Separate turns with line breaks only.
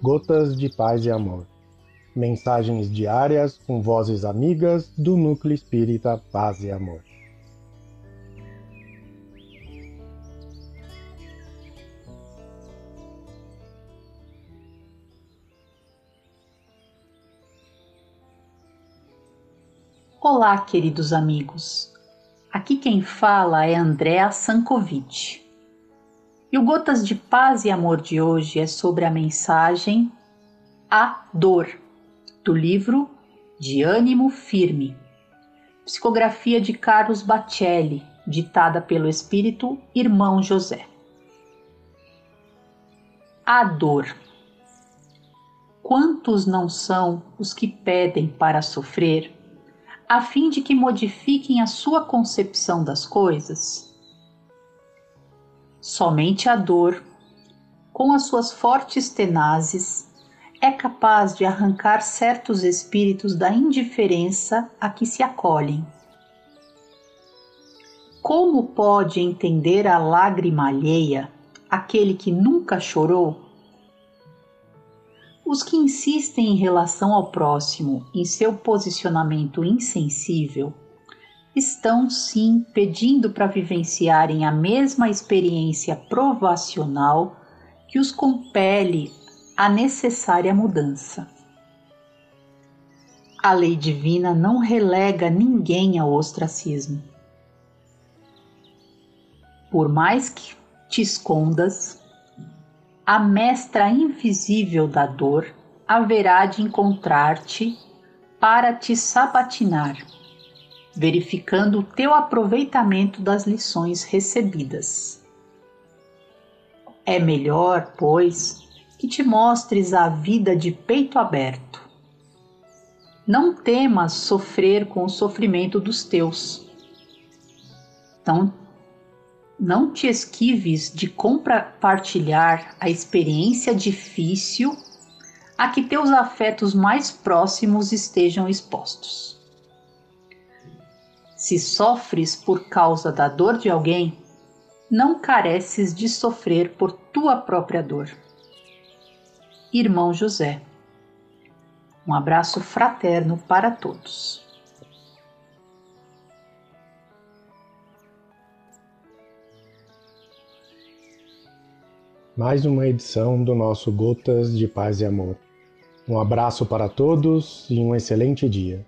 Gotas de Paz e Amor. Mensagens diárias com vozes amigas do Núcleo Espírita Paz e Amor.
Olá, queridos amigos. Aqui quem fala é Andréa Sankovic. E o Gotas de Paz e Amor de hoje é sobre a mensagem A Dor, do livro De Ânimo Firme, psicografia de Carlos Bacelli, ditada pelo espírito Irmão José. A dor. Quantos não são os que pedem para sofrer, a fim de que modifiquem a sua concepção das coisas? Somente a dor, com as suas fortes tenazes, é capaz de arrancar certos espíritos da indiferença a que se acolhem. Como pode entender a lágrima alheia aquele que nunca chorou? Os que insistem em relação ao próximo em seu posicionamento insensível estão sim pedindo para vivenciarem a mesma experiência provacional que os compele à necessária mudança. A lei divina não relega ninguém ao ostracismo. Por mais que te escondas, a mestra invisível da dor haverá de encontrar-te para te sabatinar verificando o teu aproveitamento das lições recebidas. É melhor, pois, que te mostres a vida de peito aberto. Não temas sofrer com o sofrimento dos teus. Então, não te esquives de compartilhar a experiência difícil a que teus afetos mais próximos estejam expostos. Se sofres por causa da dor de alguém, não careces de sofrer por tua própria dor. Irmão José. Um abraço fraterno para todos.
Mais uma edição do nosso Gotas de Paz e Amor. Um abraço para todos e um excelente dia.